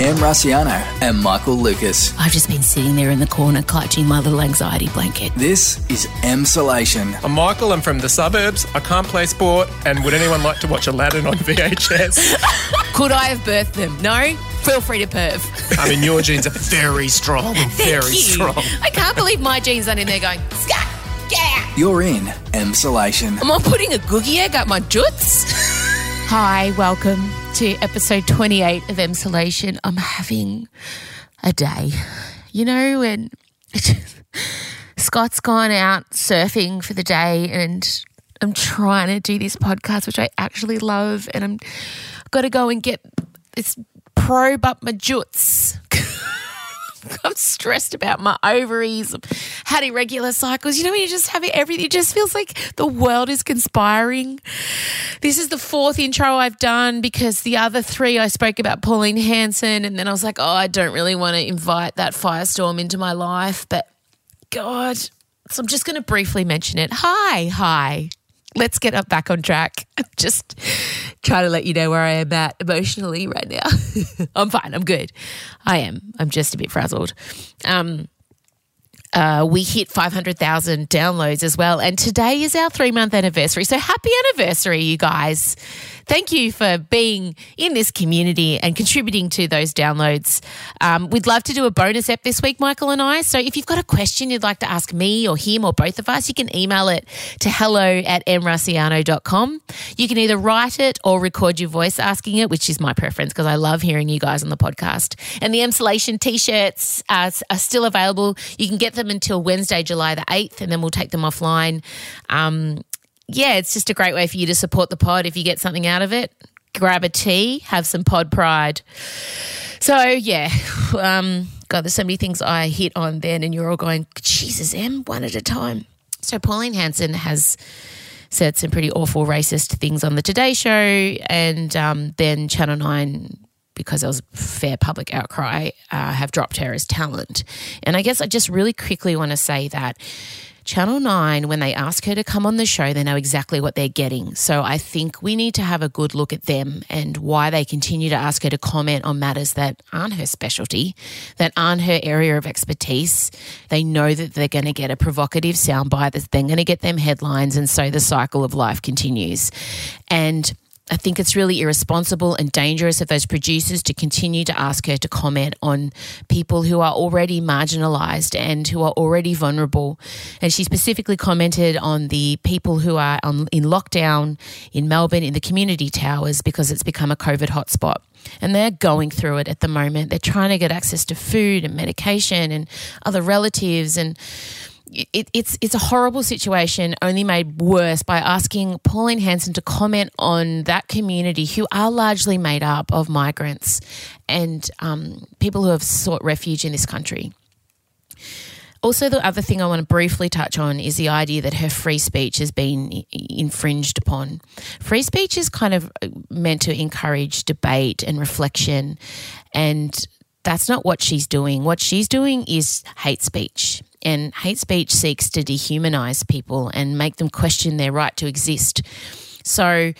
Em Rusciano and Michael Lucas. I've just been sitting there in the corner clutching my little anxiety blanket. This is Emsolation. I'm Michael. I'm from the suburbs. I can't play sport. And would anyone like to watch Aladdin on VHS? Could I have birthed them? No? Feel free to perv. I mean, your genes are very strong. very Thank you. strong. I can't believe my jeans aren't in there going, scat, yeah. You're in M. Emsolation. Am I putting a googie egg up my juts? Hi, welcome to episode 28 of Emsolation. I'm having a day. You know, when Scott's gone out surfing for the day and I'm trying to do this podcast, which I actually love, and I'm got to go and get this probe up my juts. I'm stressed about my ovaries. I've had irregular cycles. You know, when you just have everything, it just feels like the world is conspiring. This is the fourth intro I've done because the other three I spoke about Pauline Hanson, and then I was like, oh, I don't really want to invite that firestorm into my life. But God, so I'm just going to briefly mention it. Hi, hi. Let's get up back on track. I'm just trying to let you know where I am at emotionally right now. I'm fine. I'm good. I am. I'm just a bit frazzled. Um, uh, we hit 500,000 downloads as well. And today is our three month anniversary. So happy anniversary, you guys. Thank you for being in this community and contributing to those downloads. Um, we'd love to do a bonus ep this week, Michael and I. So if you've got a question you'd like to ask me or him or both of us, you can email it to hello at emrusciano.com. You can either write it or record your voice asking it, which is my preference because I love hearing you guys on the podcast. And the Emsolation t shirts are, are still available. You can get them until Wednesday, July the 8th, and then we'll take them offline. Um, yeah, it's just a great way for you to support the pod if you get something out of it. Grab a tea, have some pod pride. So, yeah, um, God, there's so many things I hit on then, and you're all going, Jesus, Em, one at a time. So, Pauline Hanson has said some pretty awful racist things on the Today Show, and um, then Channel 9 because there was a fair public outcry, uh, have dropped her as talent. And I guess I just really quickly want to say that Channel 9, when they ask her to come on the show, they know exactly what they're getting. So I think we need to have a good look at them and why they continue to ask her to comment on matters that aren't her specialty, that aren't her area of expertise. They know that they're going to get a provocative soundbite then going to get them headlines. And so the cycle of life continues. And I think it's really irresponsible and dangerous of those producers to continue to ask her to comment on people who are already marginalised and who are already vulnerable. And she specifically commented on the people who are on, in lockdown in Melbourne in the community towers because it's become a COVID hotspot. And they're going through it at the moment. They're trying to get access to food and medication and other relatives and it, it's it's a horrible situation, only made worse by asking Pauline Hanson to comment on that community, who are largely made up of migrants and um, people who have sought refuge in this country. Also, the other thing I want to briefly touch on is the idea that her free speech has been infringed upon. Free speech is kind of meant to encourage debate and reflection, and that's not what she's doing. What she's doing is hate speech. And hate speech seeks to dehumanize people and make them question their right to exist. So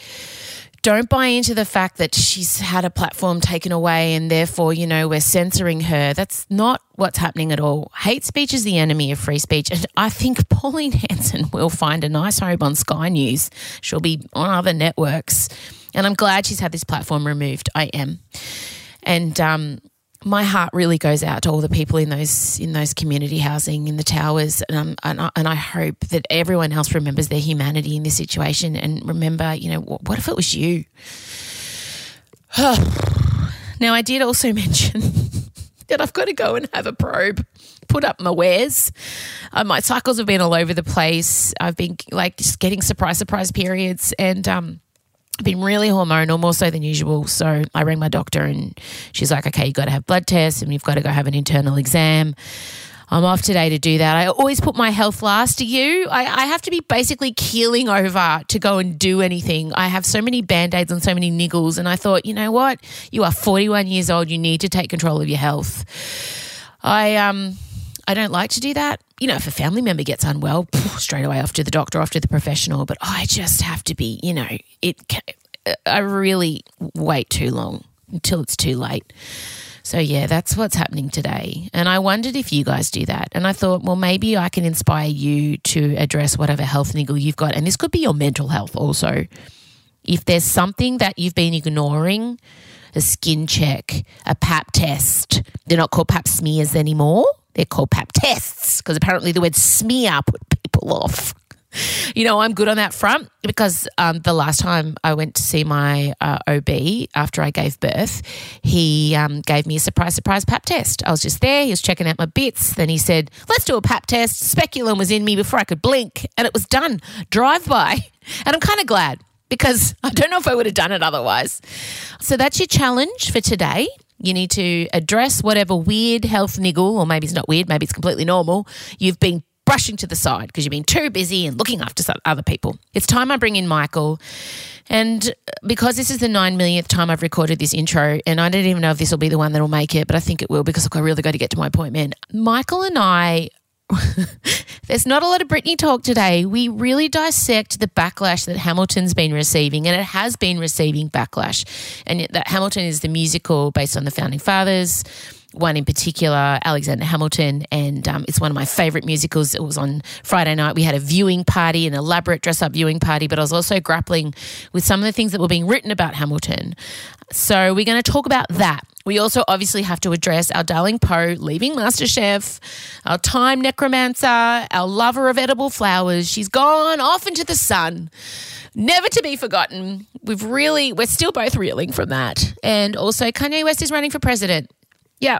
don't buy into the fact that she's had a platform taken away and therefore, you know, we're censoring her. That's not what's happening at all. Hate speech is the enemy of free speech. And I think Pauline Hanson will find a nice home on Sky News. She'll be on other networks. And I'm glad she's had this platform removed. I am. And, um, my heart really goes out to all the people in those in those community housing in the towers, and, and, I, and I hope that everyone else remembers their humanity in this situation and remember, you know, what, what if it was you? now, I did also mention that I've got to go and have a probe, put up my wares. Uh, my cycles have been all over the place. I've been like just getting surprise, surprise periods, and um, been really hormonal, more so than usual. So I rang my doctor and she's like, okay, you've got to have blood tests and you've got to go have an internal exam. I'm off today to do that. I always put my health last to you. I, I have to be basically keeling over to go and do anything. I have so many band aids and so many niggles. And I thought, you know what? You are 41 years old. You need to take control of your health. I, um, I don't like to do that. You know, if a family member gets unwell, straight away off to the doctor, off to the professional. But I just have to be, you know, it. I really wait too long until it's too late. So, yeah, that's what's happening today. And I wondered if you guys do that. And I thought, well, maybe I can inspire you to address whatever health niggle you've got. And this could be your mental health also. If there's something that you've been ignoring, a skin check, a pap test, they're not called pap smears anymore. They're called pap tests because apparently the word smear put people off. You know, I'm good on that front because um, the last time I went to see my uh, OB after I gave birth, he um, gave me a surprise, surprise pap test. I was just there, he was checking out my bits. Then he said, Let's do a pap test. Speculum was in me before I could blink, and it was done. Drive by. And I'm kind of glad because I don't know if I would have done it otherwise. So that's your challenge for today. You need to address whatever weird health niggle, or maybe it's not weird, maybe it's completely normal, you've been brushing to the side because you've been too busy and looking after other people. It's time I bring in Michael. And because this is the nine millionth time I've recorded this intro, and I don't even know if this will be the one that'll make it, but I think it will because I really got to get to my appointment. Michael and I there's not a lot of Britney talk today. We really dissect the backlash that Hamilton's been receiving, and it has been receiving backlash. And that Hamilton is the musical based on the founding fathers one in particular, Alexander Hamilton, and um, it's one of my favorite musicals. It was on Friday night. We had a viewing party, an elaborate dress up viewing party, but I was also grappling with some of the things that were being written about Hamilton. So we're going to talk about that. We also obviously have to address our darling Poh leaving MasterChef, our time necromancer, our lover of edible flowers. She's gone off into the sun never to be forgotten. We've really, we're still both reeling from that. And also, Kanye West is running for president. Yeah.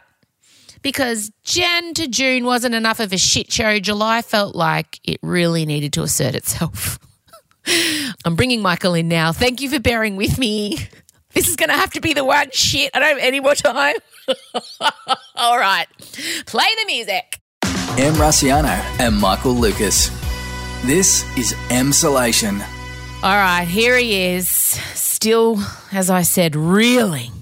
Because Jan to June wasn't enough of a shit show. July felt like it really needed to assert itself. I'm bringing Michael in now. Thank you for bearing with me. This is going to have to be the one. Shit, I don't have any more time. All right, play the music. Em Rusciano and Michael Lucas. This is Emsolation. All right, here he is. Still, as I said, reeling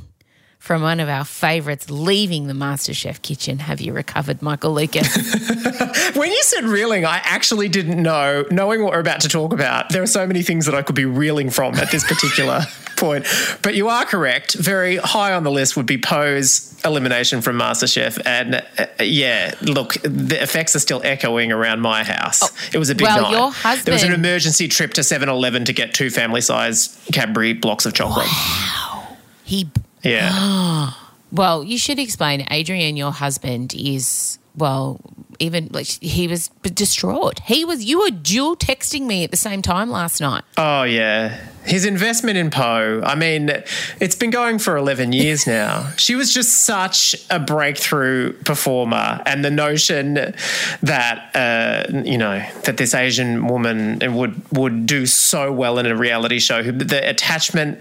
from one of our favourites leaving the MasterChef kitchen. Have you recovered, Michael Lucas? when you said reeling, I actually didn't know, knowing what we're about to talk about, there are so many things that I could be reeling from at this particular point. But you are correct. Very high on the list would be Poh's elimination from MasterChef. And uh, yeah, look, the effects are still echoing around my house. Oh, it was a big well, night. Your husband... There was an emergency trip to 7 Eleven to get two family size Cadbury blocks of chocolate. Wow. He yeah. well, you should explain. Adrian, your husband, is well, even like he was distraught. He was. You were dual texting me at the same time last night. Oh yeah, his investment in Poh, I mean, it's been going for eleven years now. she was just such a breakthrough performer, and the notion that uh, you know that this Asian woman would would do so well in a reality show. The attachment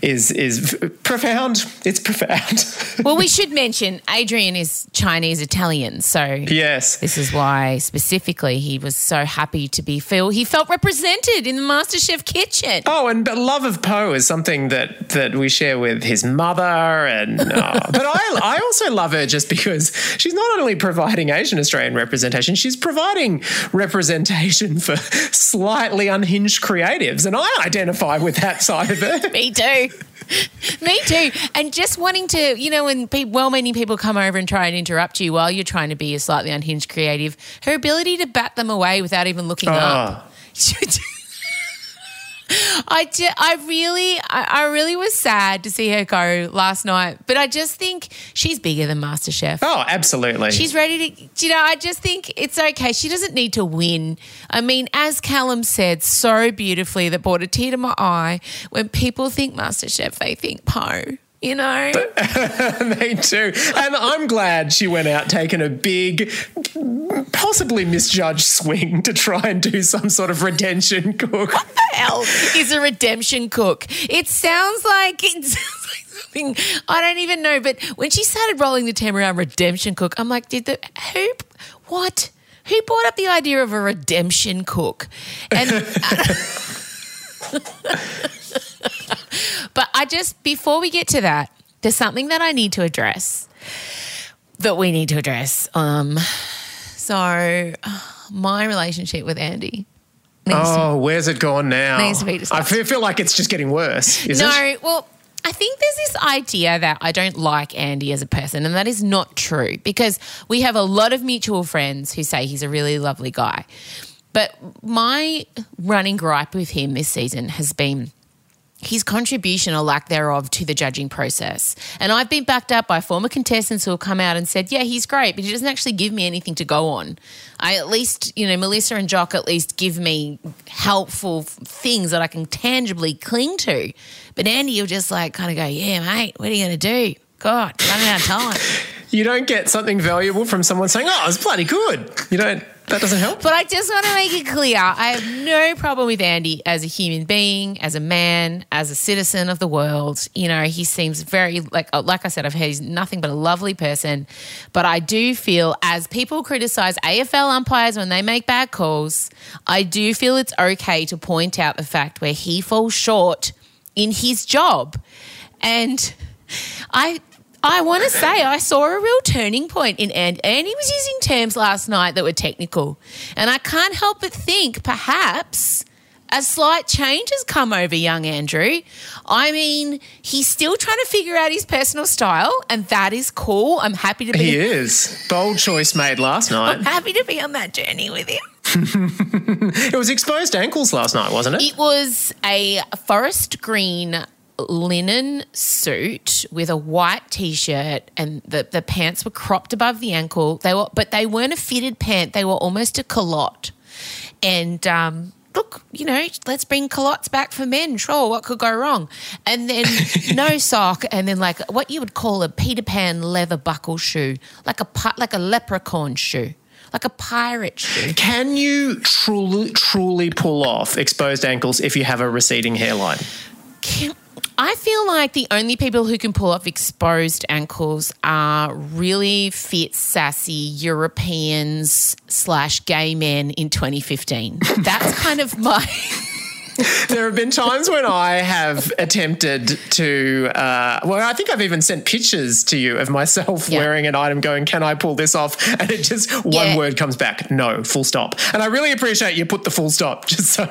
is is profound. It's profound. well, we should mention Adrian is Chinese Italian, so yes, this is why specifically he was so happy to be feel he felt represented in the MasterChef kitchen. Oh, and but love of Poh is something that that we share with his mother, and uh, but I I also love her just because she's not only providing Asian Australian representation, she's providing representation for slightly unhinged creatives, and I identify with that side of it. Me too. Me too. And just wanting to, you know, when pe- well meaning people come over and try and interrupt you while you're trying to be a slightly unhinged creative, her ability to bat them away without even looking oh. up. I, ju- I really I, I, really was sad to see her go last night, but I just think she's bigger than MasterChef. Oh, absolutely. She's ready to you know, I just think it's okay. She doesn't need to win. I mean, as Callum said so beautifully that brought a tear to my eye, when people think MasterChef, they think Poh you know? Me too. And I'm glad she went out taking a big, possibly misjudged swing to try and do some sort of redemption cook. What the hell is a redemption cook? It sounds like it's something I don't even know. But when she started rolling the term around redemption cook, I'm like, did the who what? Who brought up the idea of a redemption cook? And but I just, before we get to that, there's something that I need to address that we need to address. Um, so, my relationship with Andy. Oh, to, where's it gone now? Needs to be I feel, feel like it's just getting worse. no, it? well, I think there's this idea that I don't like Andy as a person, and that is not true because we have a lot of mutual friends who say he's a really lovely guy. But my running gripe with him this season has been his contribution or lack thereof to the judging process. And I've been backed up by former contestants who have come out and said, yeah, he's great, but he doesn't actually give me anything to go on. I at least, you know, Melissa and Jock at least give me helpful things that I can tangibly cling to. But Andy, you'll just like kind of go, yeah, mate, what are you going to do? God, running out of time. you don't get something valuable from someone saying, oh, it was bloody good. You don't that doesn't help. But I just want to make it clear I have no problem with Andy as a human being, as a man, as a citizen of the world. You know, he seems very, like, uh, like I said, I've heard he's nothing but a lovely person. But I do feel, as people criticize AFL umpires when they make bad calls, I do feel it's okay to point out the fact where he falls short in his job. And I I want to say I saw a real turning point in Andy. Andy was using terms last night that were technical. And I can't help but think perhaps a slight change has come over young Andrew. I mean, he's still trying to figure out his personal style, and that is cool. I'm happy to be. He is. Bold choice made last night. I'm happy to be on that journey with him. it was exposed ankles last night, wasn't it? It was a forest green linen suit with a white t-shirt and the, the pants were cropped above the ankle. They were but they weren't a fitted pant, they were almost a culotte. And um, look, you know, let's bring culottes back for men. Sure, what could go wrong? And then no sock, and then like what you would call a Peter Pan leather buckle shoe, like a like a leprechaun shoe like a pirate shoe. Can you truly truly pull off exposed ankles if you have a receding hairline? Can, I feel like the only people who can pull off exposed ankles are really fit, sassy Europeans slash gay men in 2015. That's kind of my. there have been times when I have attempted to, uh, well, I think I've even sent pictures to you of myself yeah. wearing an item going, can I pull this off? And it just, yeah. one word comes back, no, full stop. And I really appreciate you put the full stop just so.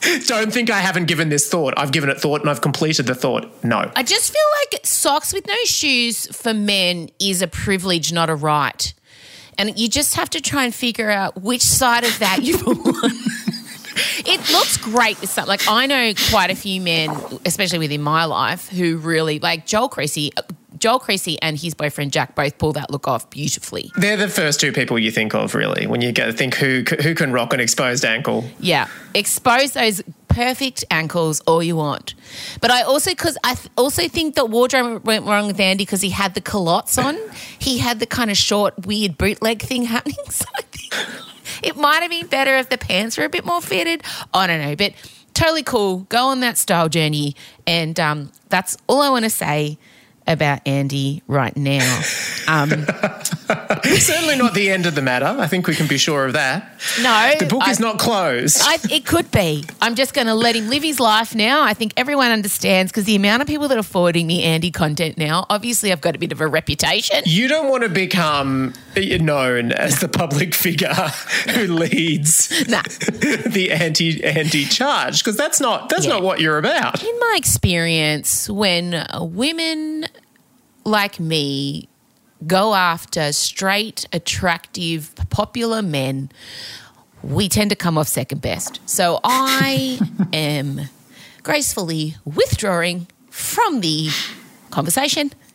Don't think I haven't given this thought. I've given it thought and I've completed the thought. No. I just feel like socks with no shoes for men is a privilege, not a right. And you just have to try and figure out which side of that you want. it looks great with. Like I know quite a few men, especially within my life, who really like Joel Creasy. Joel Creasy and his boyfriend Jack both pull that look off beautifully. They're the first two people you think of, really, when you go to think who who can rock an exposed ankle. Yeah, expose those perfect ankles all you want. But I also because I th- also think that wardrobe went wrong with Andy because he had the culottes on. he had the kind of short, weird bootleg thing happening. So I think it might have been better if the pants were a bit more fitted. I don't know, but totally cool. Go on that style journey, and um, that's all I want to say about Andy right now. Um, Certainly not the end of the matter. I think we can be sure of that. No. The book I, is not closed. I, it could be. I'm just going to let him live his life now. I think everyone understands because the amount of people that are forwarding me Andy content now, obviously I've got a bit of a reputation. You don't want to become known as the public figure who leads nah. the anti anti charge because that's not that's yeah. not what you're about. In my experience, when women like me go after straight, attractive, popular men, we tend to come off second best. So I am gracefully withdrawing from the conversation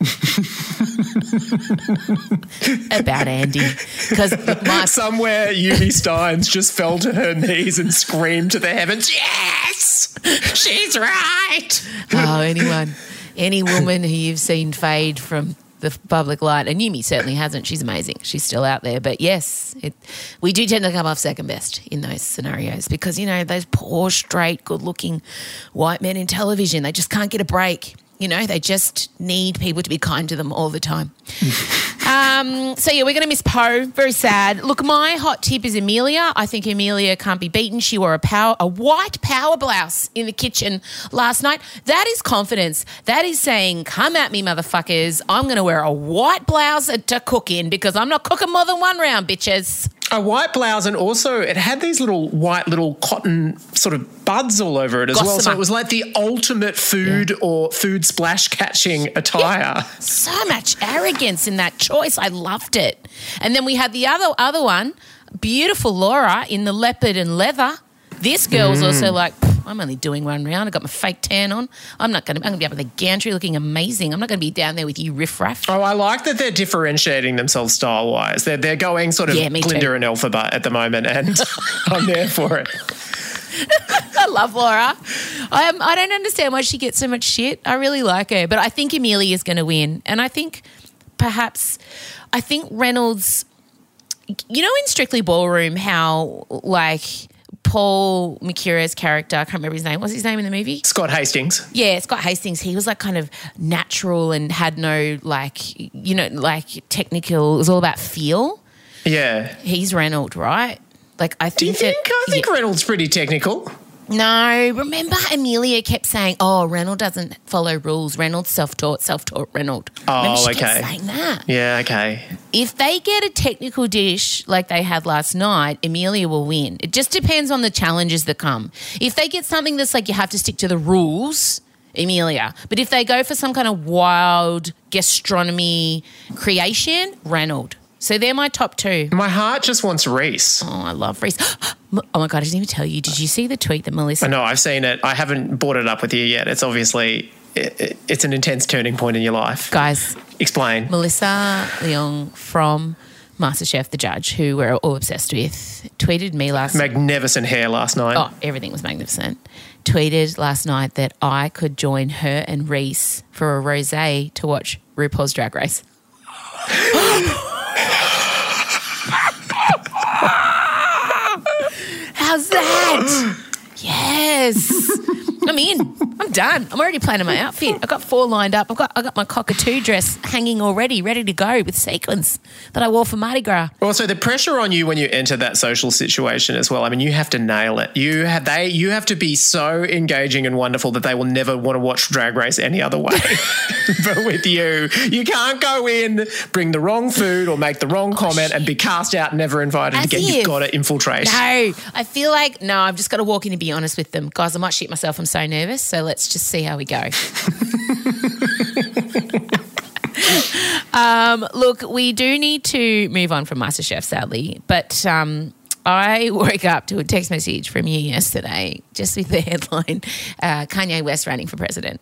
about Andy because somewhere Yumi Stynes just fell to her knees and screamed to the heavens, "Yes, she's right!" Oh, anyone, any woman who you've seen fade from the public light. And Yumi certainly hasn't. She's amazing. She's still out there. But yes, it, we do tend to come off second best in those scenarios because, you know, those poor, straight, good looking white men in television, they just can't get a break. You know, they just need people to be kind to them all the time. um, so, yeah, we're going to miss Poh. Very sad. Look, my hot tip is Amelia. I think Amelia can't be beaten. She wore a, power, a white power blouse in the kitchen last night. That is confidence. That is saying, come at me, motherfuckers. I'm going to wear a white blouse to cook in because I'm not cooking more than one round, bitches. A white blouse, and also it had these little white little cotton sort of buds all over it as well. So it was like the ultimate food or food splash catching attire. so much arrogance in that choice. I loved it. And then we had the other other one, beautiful Laura in the leopard and leather. This girl was also Mm. like, "Pff, I'm only doing one round. I've got my fake tan on. I'm not going to. I'm going to be up with the gantry looking amazing. I'm not going to be down there with you riffraff. Oh, I like that they're differentiating themselves style wise. They're, they're going sort of Yeah, Glinda too. and Elphaba at the moment, and I'm there for it. I love Laura. I, um, I don't understand why she gets so much shit. I really like her, but I think Amelia is going to win, and I think perhaps I think Reynolds. You know, in Strictly Ballroom, how like Paul Mercurio's character, I can't remember his name. What's his name in the movie? Scott Hastings. Yeah, Scott Hastings. He was like kind of natural and had no like you know like technical. It was all about feel. Yeah. He's Reynolds, right? Like I think. Do you think. think? that- I think yeah. Reynolds pretty technical. No, remember Amelia kept saying, "Oh, Reynolds doesn't follow rules. Reynolds self-taught, self-taught Reynolds." Oh, okay. saying that. Yeah. Okay. If they get a technical dish like they had last night, Amelia will win. It just depends on the challenges that come. If they get something that's like you have to stick to the rules, Amelia. But if they go for some kind of wild gastronomy creation, Reynolds. So they're my top two. My heart just wants Reece. Oh, I love Reece. Oh my god, I didn't even tell you. Did you see the tweet that Melissa No. I've seen it. I haven't brought it up with you yet. It's obviously it, it- it's an intense turning point in your life. guys? Explain. Melissa Leong from MasterChef, the judge, who we're all obsessed with, tweeted me last Magnificent hair last night. Oh, everything was magnificent. Tweeted last night that I could join her and Reece for a rosé to watch RuPaul's Drag Race. How's that? Yes. I'm in. I'm done. I'm already planning my outfit. I've got four lined up. I've got I got my cockatoo dress hanging already, ready to go with sequins that I wore for Mardi Gras. Also, the pressure on you when you enter that social situation as well. I mean, you have to nail it. You have they. You have to be so engaging and wonderful that they will never want to watch Drag Race any other way. but with you, you can't go in, bring the wrong food, or make the wrong oh, comment, and be cast out, never invited As again. if. You've got to infiltrate. No, I feel like no. I've just got to walk in and be honest with them, guys. I might shit myself. I'm so nervous. So let's just see how we go. um, look, we do need to move on from MasterChef, sadly, but. Um, I woke up to a text message from you yesterday, just with the headline uh, Kanye West running for president.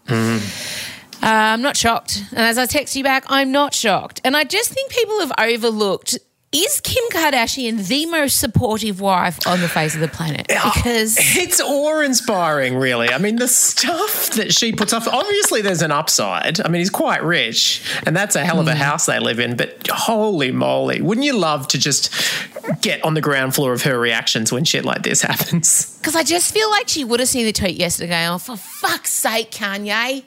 Uh, I'm not shocked. And as I text you back, I'm not shocked. And I just think people have overlooked is Kim Kardashian the most supportive wife on the face of the planet? Because It's awe inspiring, really. I mean, the stuff that she puts off. Obviously, there's an upside. I mean, he's quite rich, and that's a hell of a mm. house they live in. But holy moly, wouldn't you love to just get on the ground floor of her reactions when shit like this happens? Because I just feel like she would have seen the tweet yesterday. Oh, for fuck's sake, Kanye.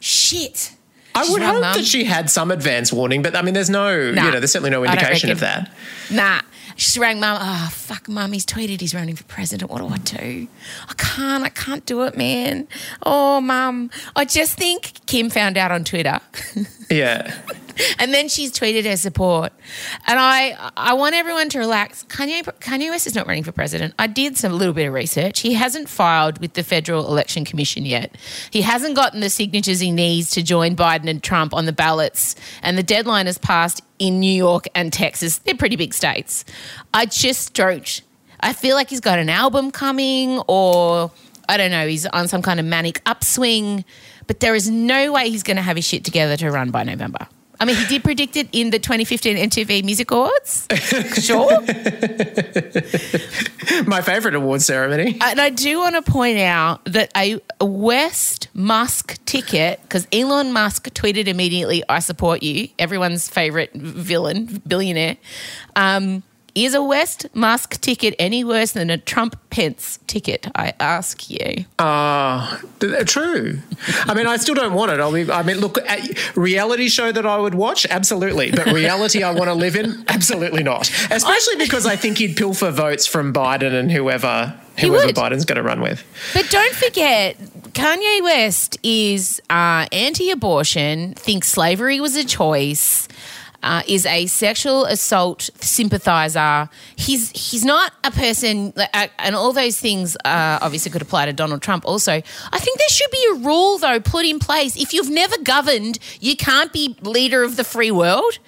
Shit. I She's would hope that she had some advance warning, but I mean, there's no, Nah, you know, there's certainly no indication of that. Nah. She rang mum. Oh, fuck, mum. He's tweeted he's running for president. What do I do? I can't. I can't do it, man. Oh, mum. I just think Kim found out on Twitter. Yeah. and then she's tweeted her support. And I I want everyone to relax. Kanye Kanye West is not running for president. I did some little bit of research. He hasn't filed with the Federal Election Commission yet. He hasn't gotten the signatures he needs to join Biden and Trump on the ballots. And the deadline has passed in New York and Texas. They're pretty big states. I just don't. I feel like he's got an album coming or I don't know, he's on some kind of manic upswing, but there is no way he's going to have his shit together to run by November. I mean, he did predict it in the 2015 MTV Music Awards. Sure. My favorite award ceremony. and I do want to point out that a West Musk ticket, because Elon Musk tweeted immediately, I support you, everyone's favorite villain, billionaire, um, is a West Musk ticket any worse than a Trump Pence ticket? I ask you. Uh, th- true. I mean, I still don't want it. I'll be, I mean, look, a reality show that I would watch, absolutely. But reality I want to live in, absolutely not. Especially because I think he'd pilfer votes from Biden and whoever whoever. Biden's going to run with. But don't forget, Kanye West is uh, anti abortion, thinks slavery was a choice. Uh, is a sexual assault sympathizer. He's he's not a person, uh, and all those things uh, obviously could apply to Donald Trump. Also, I think there should be a rule though put in place. If you've never governed, you can't be leader of the free world.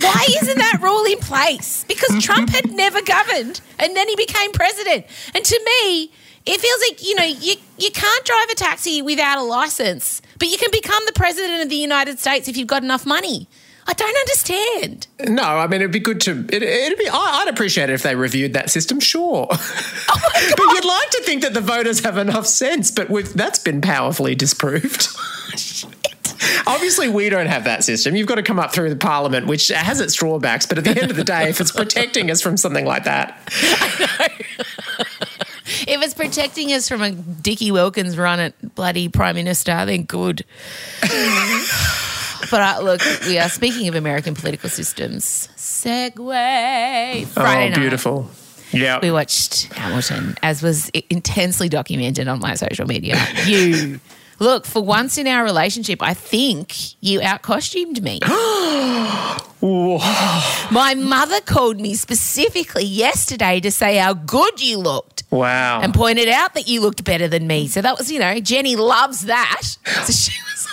Why isn't that rule in place? Because Trump had never governed and then he became president. And to me, it feels like, you know, you, you can't drive a taxi without a license, but you can become the president of the United States if you've got enough money. I don't understand. No, I mean it'd be good to. It, would be. I, would appreciate it if they reviewed that system. Sure, oh but you'd like to think that the voters have enough sense, but that's been powerfully disproved. Obviously, we don't have that system. You've got to come up through the parliament, which has its drawbacks. But at the end of the day, if it's protecting us from something like that, if it's protecting us from a Dickie Wilkins run at bloody prime minister, then good. But uh, look, we are speaking of American political systems. Segue. Friday oh, beautiful. Night. Yeah. We watched Hamilton, as was intensely documented on my social media. You Look, for once in our relationship, I think you out costumed me. My mother called me specifically yesterday to say how good you looked. Wow. And pointed out that you looked better than me. So that was, you know, Jenny loves that. So she was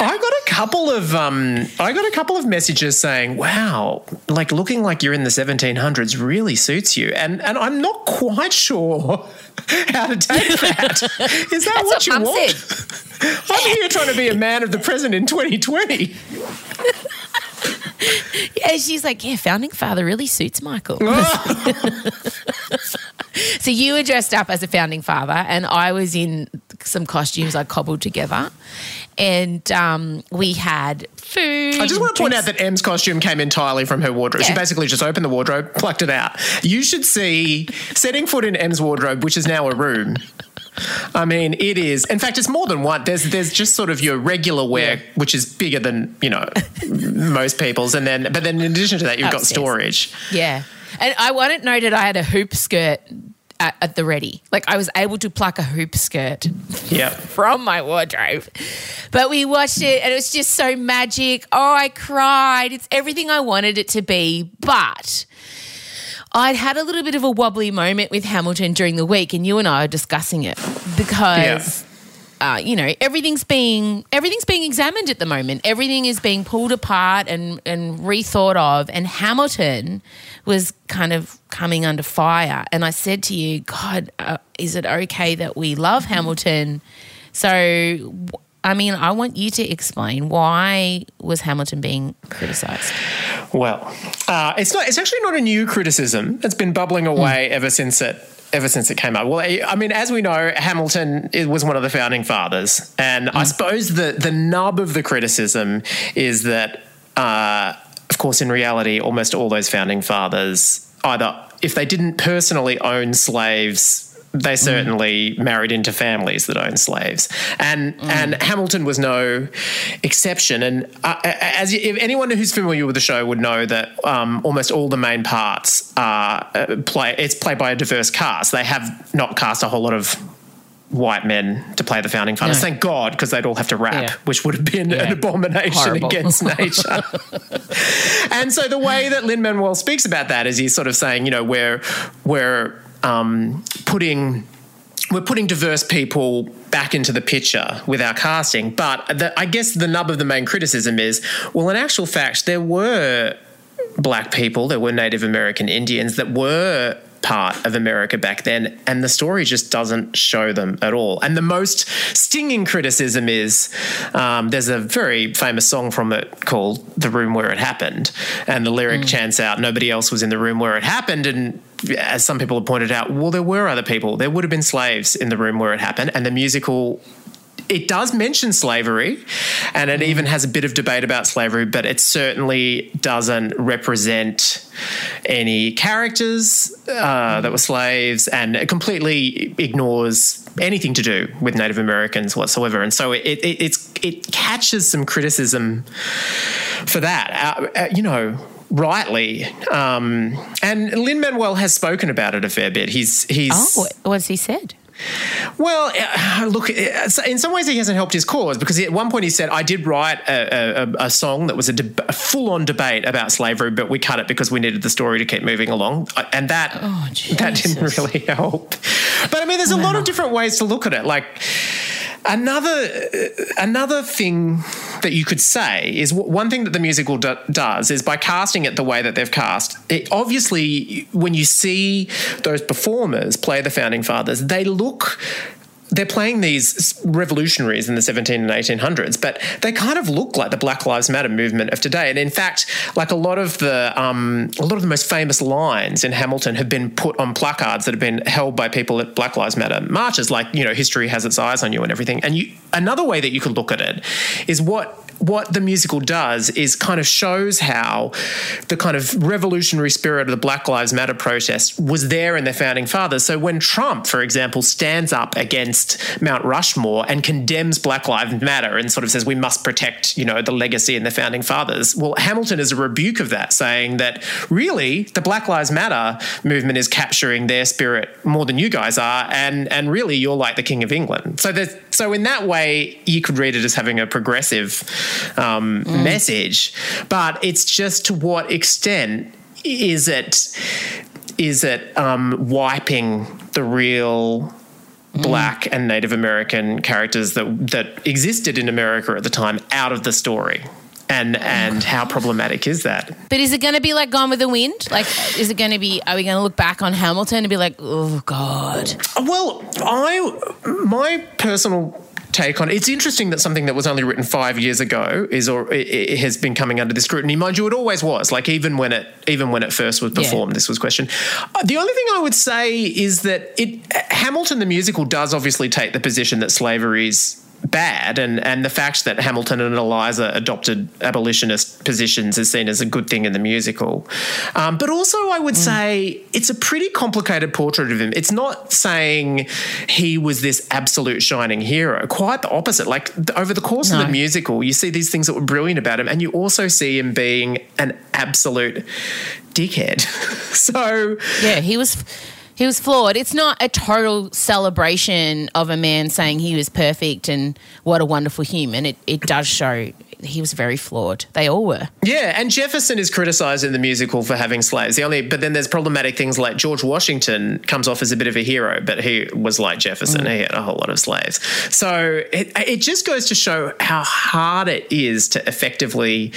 I got a couple of um, I got a couple of messages saying, "Wow, like looking like you're in the 1700s really suits you," and and I'm not quite sure how to take that. Is that what, what you want? I'm here trying to be a man of the present in 2020. yeah, she's like, yeah, founding father really suits Michael. so you were dressed up as a founding father, and I was in some costumes I cobbled together, and um, we had food. I just want to point out that Em's costume came entirely from her wardrobe. Yeah. She basically just opened the wardrobe, plucked it out. You should see setting foot in Em's wardrobe, which is now a room. I mean, it is. In fact, it's more than one. There's there's just sort of your regular wear, yeah. which is bigger than you know most people's, and then but then in addition to that, you've Upstairs. got storage. Yeah, and I want it noted. I had a hoop skirt at, at, the ready. Like I was able to pluck a hoop skirt yep. from my wardrobe. But we watched it and it was just so magic. Oh, I cried. It's everything I wanted it to be. But I'd had a little bit of a wobbly moment with Hamilton during the week, and you and I were discussing it because. Uh, you know everything's being everything's being examined at the moment. Everything is being pulled apart and and rethought of. And Hamilton was kind of coming under fire. And I said to you, God, uh, is it okay that we love Hamilton? So, I mean, I want you to explain why was Hamilton being criticised? Well, uh, it's not. It's actually not a new criticism. It's been bubbling away mm. ever since it ever since it came up. Well, I mean, as we know, Hamilton was one of the founding fathers, and mm. I suppose the the nub of the criticism is that. Uh, of course, in reality, almost all those founding fathers either, if they didn't personally own slaves, they certainly mm. married into families that owned slaves, and mm. and Hamilton was no exception. And uh, as you, anyone who's familiar with the show would know that um, almost all the main parts are uh, play. It's played by a diverse cast. They have not cast a whole lot of white men to play the founding fathers. No. Thank God, because they'd all have to rap, yeah. which would have been yeah. an abomination Horrible. against nature. and so the way that Lin Manuel speaks about that is he's sort of saying, you know, we're we're um, putting we're putting diverse people back into the picture with our casting. But the, I guess the nub of the main criticism is, well, in actual fact, there were black people, there were Native American Indians that were part of America back then, and the story just doesn't show them at all. And the most stinging criticism is um, there's a very famous song from it called The Room Where It Happened, and the lyric mm. chants out, Nobody else was in the room where it happened. And as some people have pointed out, well, there were other people. There would have been slaves in the room where it happened, and the musical it does mention slavery and it even has a bit of debate about slavery, but it certainly doesn't represent any characters uh, that were slaves and it completely ignores anything to do with Native Americans whatsoever. And so it, it, it catches some criticism for that. Uh, uh, you know, rightly. Um, and Lin Manuel has spoken about it a fair bit. He's he's oh, what's he said? Well, uh, look, uh, in some ways he hasn't helped his cause because at one point he said, I did write a, a, a song that was a, deb- a full on debate about slavery, but we cut it because we needed the story to keep moving along. And that, Oh, that didn't really help. But I mean, there's a lot of different ways to look at it. Like, Another uh, another thing that you could say is one thing that the musical do- does is by casting it the way that they've cast. It, obviously, when you see those performers play the founding fathers, they look. They're playing these revolutionaries in the 17 and 1800s, but they kind of look like the Black Lives Matter movement of today. And in fact, like a lot of the um, a lot of the most famous lines in Hamilton have been put on placards that have been held by people at Black Lives Matter marches, like you know, history has its eyes on you and everything. And you, another way that you could look at it is what what the musical does is kind of shows how the kind of revolutionary spirit of the Black Lives Matter protest was there in their founding fathers. So when Trump, for example, stands up against Mount Rushmore and condemns Black Lives Matter and sort of says we must protect, you know, the legacy and the founding fathers, well, Hamilton is a rebuke of that, saying that really the Black Lives Matter movement is capturing their spirit more than you guys are, and and really you're like the King of England. So there's so in that way you could read it as having a progressive um, message, but it's just to what extent is it is it um, wiping the real black and Native American characters that that existed in America at the time out of the story? And and how problematic is that? But is it going to be like Gone with the Wind? Like, is it going to be? Are we going to look back on Hamilton and be like, oh God? Well, I my personal take on it's interesting that something that was only written five years ago is or it, it has been coming under this scrutiny. Mind you, it always was. Like even when it even when it first was Yeah. performed, this was questioned. Uh, The only thing I would say is that it Hamilton the musical does obviously take the position that slavery is bad and and the fact that Hamilton and Eliza adopted abolitionist positions is seen as a good thing in the musical. Um, but also I would say it's a pretty complicated portrait of him. It's not saying he was this absolute shining hero. Quite the opposite. Like over the course of the musical, you see these things that were brilliant about him and you also see him being an absolute dickhead. so Yeah, he was. He was flawed. It's not a total celebration of a man saying he was perfect and what a wonderful human. It it does show he was very flawed. They all were. Yeah, and Jefferson is criticized in the musical for having slaves. The only, but then there's problematic things like George Washington comes off as a bit of a hero, but he was like Jefferson. He had a whole lot of slaves. So it, it just goes to show how hard it is to effectively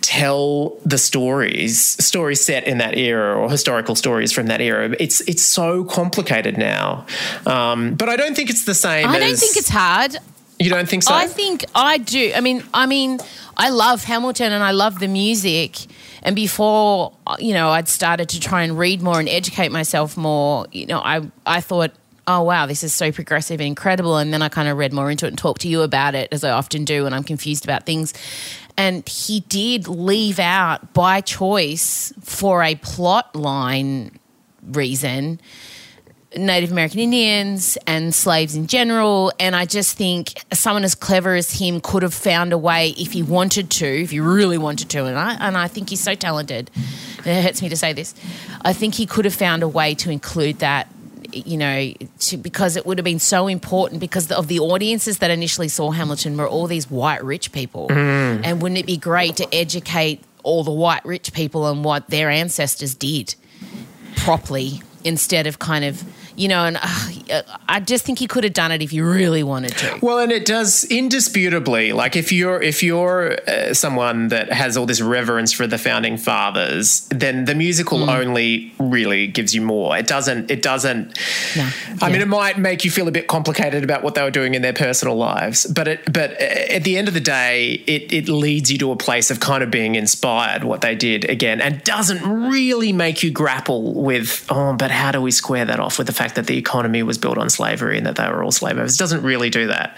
tell the stories, stories set in that era or historical stories from that era. It's it's so complicated now. Um, but I don't think it's the same. I don't think it's hard. You don't think so? I think I do. I mean, I mean, I love Hamilton and I love the music. And before, uh, you know, I'd started to try and read more and educate myself more. You know, I I thought, oh wow, this is so progressive and incredible. And then I kind of read more into it and talked to you about it, as I often do when I'm confused about things. And he did leave out by choice for a plot line reason Native American Indians and slaves in general. And I just think someone as clever as him could have found a way if he wanted to, if he really wanted to. And I, and I think he's so talented. It hurts me to say this. I think he could have found a way to include that. You know, to, because it would have been so important because of the audiences that initially saw Hamilton were all these white rich people. Mm. And wouldn't it be great to educate all the white rich people on what their ancestors did? properly instead of kind of you know and uh, i just think he could have done it if he really wanted to Well, and it does indisputably. Like if you're if you're uh, someone that has all this reverence for the founding fathers, then the musical Mm. only really gives you more. It doesn't. It doesn't. No. I mean, it might make you feel a bit complicated about what they were doing in their personal lives, but it. But uh, at the end of the day, it it leads you to a place of kind of being inspired what they did again, and doesn't really make you grapple with. Oh, but how do we square that off with the fact that the economy was built on slavery and that they were all slave owners? It doesn't really do that.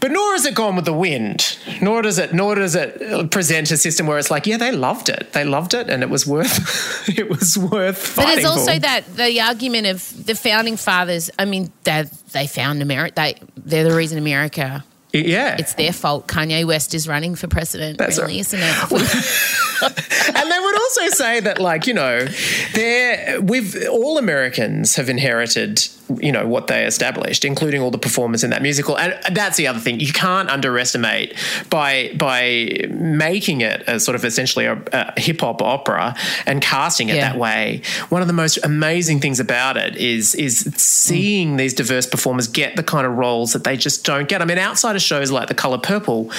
But nor is it gone with the wind. Nor does it. Nor does it present a system where it's like, yeah, they loved it. They loved it, and it was worth. it was worth. but it's also for. that the argument of the founding fathers i mean they they found america they they're the reason america Yeah, it's their fault kanye west is running for president That's really right. isn't it and they would also say that, like, you know, they're we've all Americans have inherited you know what they established, including all the performers in that musical. And that's the other thing you can't underestimate by by making it as sort of essentially a, a hip hop opera and casting it Yeah. that way. One of the most amazing things about it is is seeing mm. these diverse performers get the kind of roles that they just don't get. I mean, outside of shows like The Color Purple,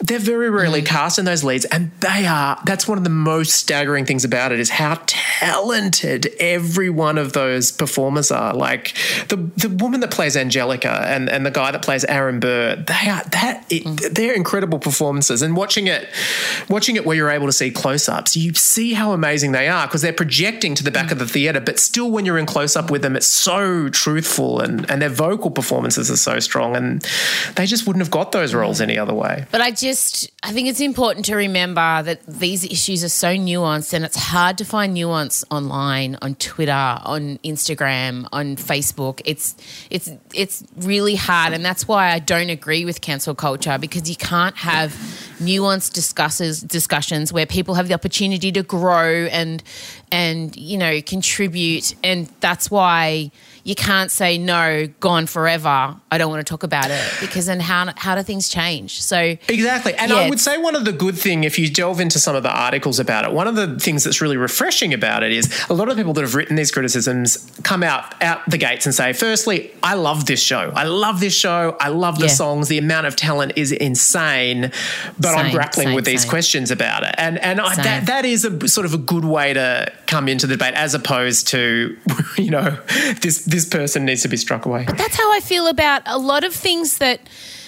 they're very rarely mm. cast in those leads, and they are. That's one of the most staggering things about it is how talented every one of those performers are. Like the the woman that plays Angelica and and the guy that plays Aaron Burr, they are that it, they're incredible performances. And watching it, watching it where you're able to see close ups, you see how amazing they are because they're projecting to the back of the theater, but still when you're in close up with them, it's so truthful and and their vocal performances are so strong, and they just wouldn't have got those roles any other way. But I just, I think it's important to remember that these issues are so nuanced and it's hard to find nuance online, on Twitter, on Instagram, on Facebook. It's, it's, it's really hard. And that's why I don't agree with cancel culture because you can't have nuanced discusses, discussions where people have the opportunity to grow and, and, you know, contribute. And that's why you can't say no, gone forever. I don't want to talk about it because then how how do things change? So Exactly. And Yeah, I would say one of the good thing if you delve into some of the articles about it, one of the things that's really refreshing about it is a lot of people that have written these criticisms come out out the gates and say, firstly, I love this show. I love this show. I love the Yeah. songs. The amount of talent is insane, but I'm grappling same, with these same. questions about it. And and I, that that is a sort of a good way to come into the debate as opposed to you know this this person needs to be struck away. But that's how I feel about a lot of things that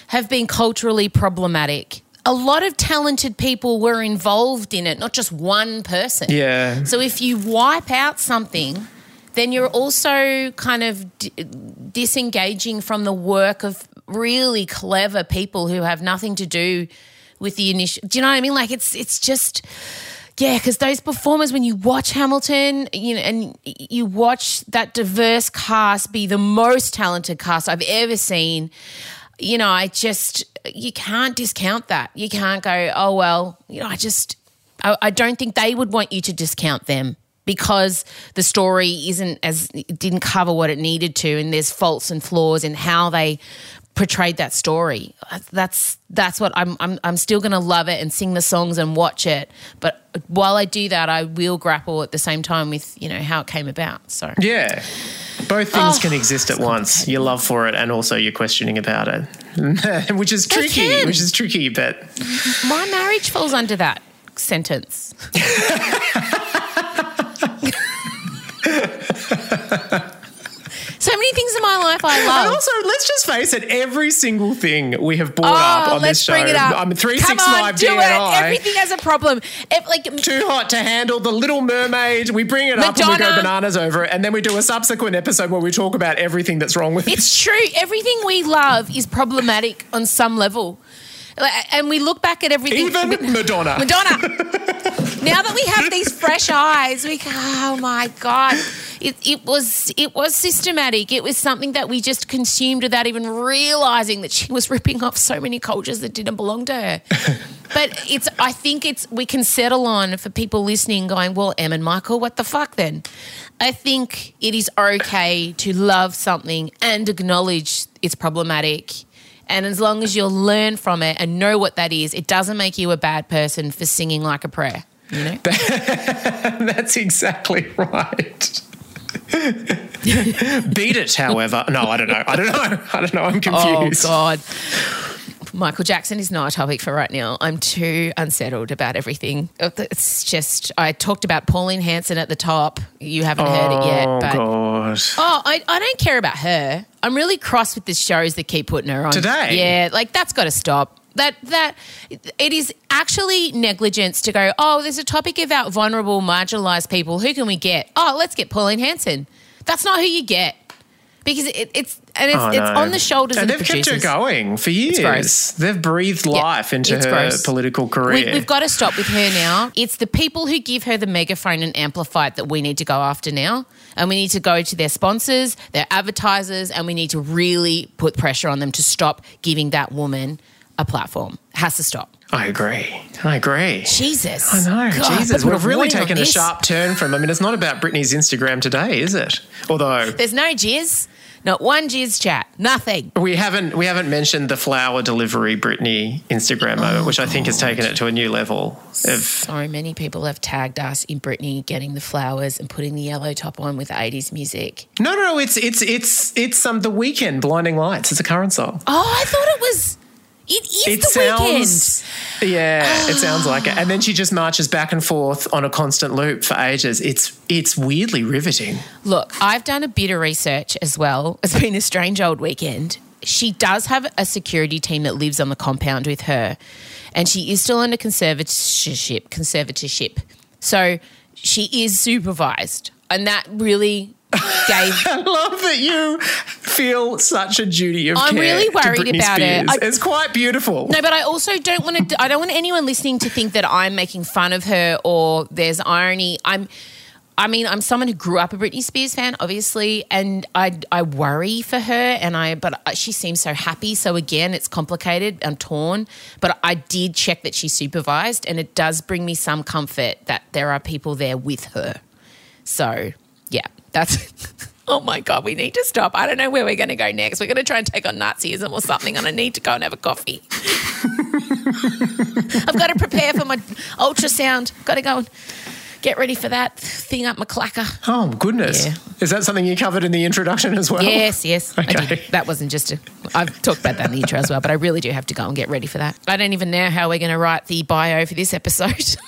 have been culturally problematic. A lot of talented people were involved in it, not just one person. Yeah. So if you wipe out something, then you're also kind of d- disengaging from the work of really clever people who have nothing to do with the initial. Do you know what I mean? Like it's it's just yeah, because those performers, when you watch Hamilton, you know, and you watch that diverse cast be the most talented cast I've ever seen, you know, I just you can't discount that. You can't go, oh well, you know, I just I, I don't think they would want you to discount them because the story isn't as didn't cover what it needed to, and there's faults and flaws in how they portrayed that story. That's that's what I'm I'm I'm still going to love it and sing the songs and watch it. But while I do that, I will grapple at the same time with you know how it came about. So Yeah. Both things Oh, can exist at once. Your love for it and also your questioning about it. which is tricky, which is tricky, but my marriage falls under that sentence. many things in my life I and love. also let's just face it, every single thing we have brought Oh, up on this show. bring it up. I'm three Come six on, five do it. DNI. Everything has a problem. If, like Too hot to handle the Little Mermaid. We bring it up and we go bananas over it, and then we do a subsequent episode where we talk about everything that's wrong with it. It's true. Everything we love is problematic on some level. And we look back at everything. Even Madonna. Madonna. now that we have these fresh eyes, we go, oh my God. It, it was it was systematic. It was something that we just consumed without even realizing that she was ripping off so many cultures that didn't belong to her. but it's I think it's we can settle on for people listening going, well, Em and Michael, what the fuck then? I think it is okay to love something and acknowledge it's problematic. And as long as you'll learn from it and know what that is, it doesn't make you a bad person for singing like a prayer. You know? That's exactly right. Beat it, however. No, I don't know. I don't know. I don't know. I'm oh, confused. Oh. God. Michael Jackson is not a topic for right now. I'm too unsettled about everything. Oh, it's just I talked about Pauline Hanson at the top. You haven't heard it yet, Oh, but God. oh, I, I don't care about her. I'm really cross with the shows that keep putting her on Today? Yeah, like that's got to stop. That that it is actually negligence to go. Oh, there's a topic about vulnerable, marginalised people. Who can we get? Oh, let's get Pauline Hanson. That's not who you get because it, it's and it's, Oh, it's no. on the shoulders and of the they've kept producers. her going for years. They've breathed life into her gross. political We, career. we've got to stop with her now. It's the people who give her the megaphone and amplify it that we need to go after now. And we need to go to their sponsors, their advertisers, and we need to really put pressure on them to stop giving that woman a platform. Has to stop. I agree. I agree. Jesus. I know, God, Jesus. We've really taken a sharp turn from. I mean, it's not about Britney's Instagram today, is it? Although, There's no jizz. Not one jizz chat. Nothing. We haven't we haven't mentioned the flower delivery Britney Instagram moment, which I think has taken it to a new level. Of So many people have tagged us in Britney getting the flowers and putting the yellow top on with 80s music. no, no, no. It's it's it's it's um the Weeknd. Blinding Lights. It's a current song. Oh, I thought it was. It is It the sounds, yeah, ah. it sounds like it. And then she just marches back and forth on a constant loop for ages. It's it's weirdly riveting. Look, I've done a bit of research as well. It's been a strange old weekend. She does have a security team that lives on the compound with her, and she is still under conservatorship. Conservatorship, so she is supervised, and that really gave I love that you feel such a duty of I'm really worried about it. I- it's quite beautiful. No, but I also don't want to. I don't want anyone listening to think that I'm making fun of her or there's irony. I'm. I mean, I'm someone who grew up a Britney Spears fan, obviously, and I I worry for her, and I but she seems so happy. So again, it's complicated. I'm torn, but I did check that she's supervised, and it does bring me some comfort that there are people there with her. So yeah, that's. Oh my God, we need to stop. I don't know where we're going to go next. We're going to try and take on Nazism or something, and I need to go and have a coffee. I've got to prepare for my ultrasound. Got to go and get ready for that thing up my clacker. Oh goodness, Yeah. is that something you covered in the introduction as well? Yes, yes. I Okay. did. That wasn't just a. I've talked about that in the intro as well, but I really do have to go and get ready for that. I don't even know how we're going to write the bio for this episode.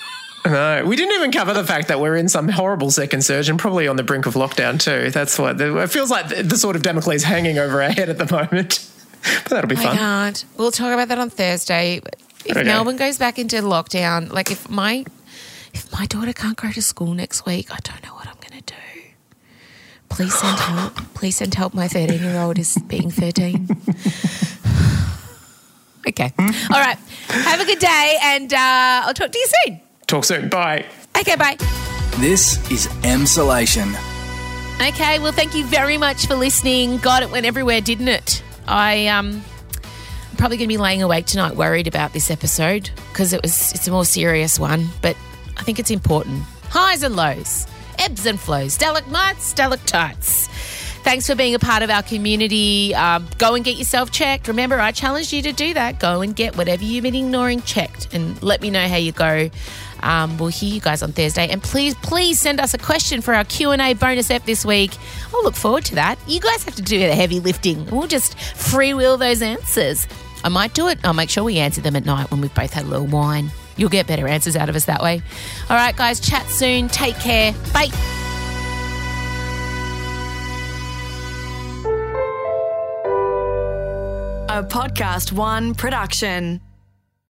No, we didn't even cover the fact that we're in some horrible second surge and probably on the brink of lockdown too. That's what it feels like. The, the sort of Damocles hanging over our head at the moment. But that'll be I fun. can't. We'll talk about that on Thursday. If Okay. Melbourne goes back into lockdown, like if my if my daughter can't go to school next week, I don't know what I'm going to do. Please send help. Please send help. My 13 year old is being 13. okay. All right. Have a good day, and uh, I'll talk to you soon. Talk soon. Bye. Okay. Bye. This is Emsolation. Okay, well, thank you very much for listening. God, it went everywhere, didn't it? I um, I'm probably going to be laying awake tonight, worried about this episode because it was it's a more serious one, but I think it's important. Highs and lows, ebbs and flows, stalagmites, stalactites. Thanks for being a part of our community. Um, go and get yourself checked. Remember, I challenged you to do that. Go and get whatever you've been ignoring checked, and let me know how you go. Um, we'll hear you guys on Thursday, and please, please send us a question for our Q and A bonus ep this week. I'll look forward to that. You guys have to do the heavy lifting. We'll just freewheel those answers. I might do it. I'll make sure we answer them at night when we've both had a little wine. You'll get better answers out of us that way. All right, guys, chat soon. Take care. Bye. A Podcast One production.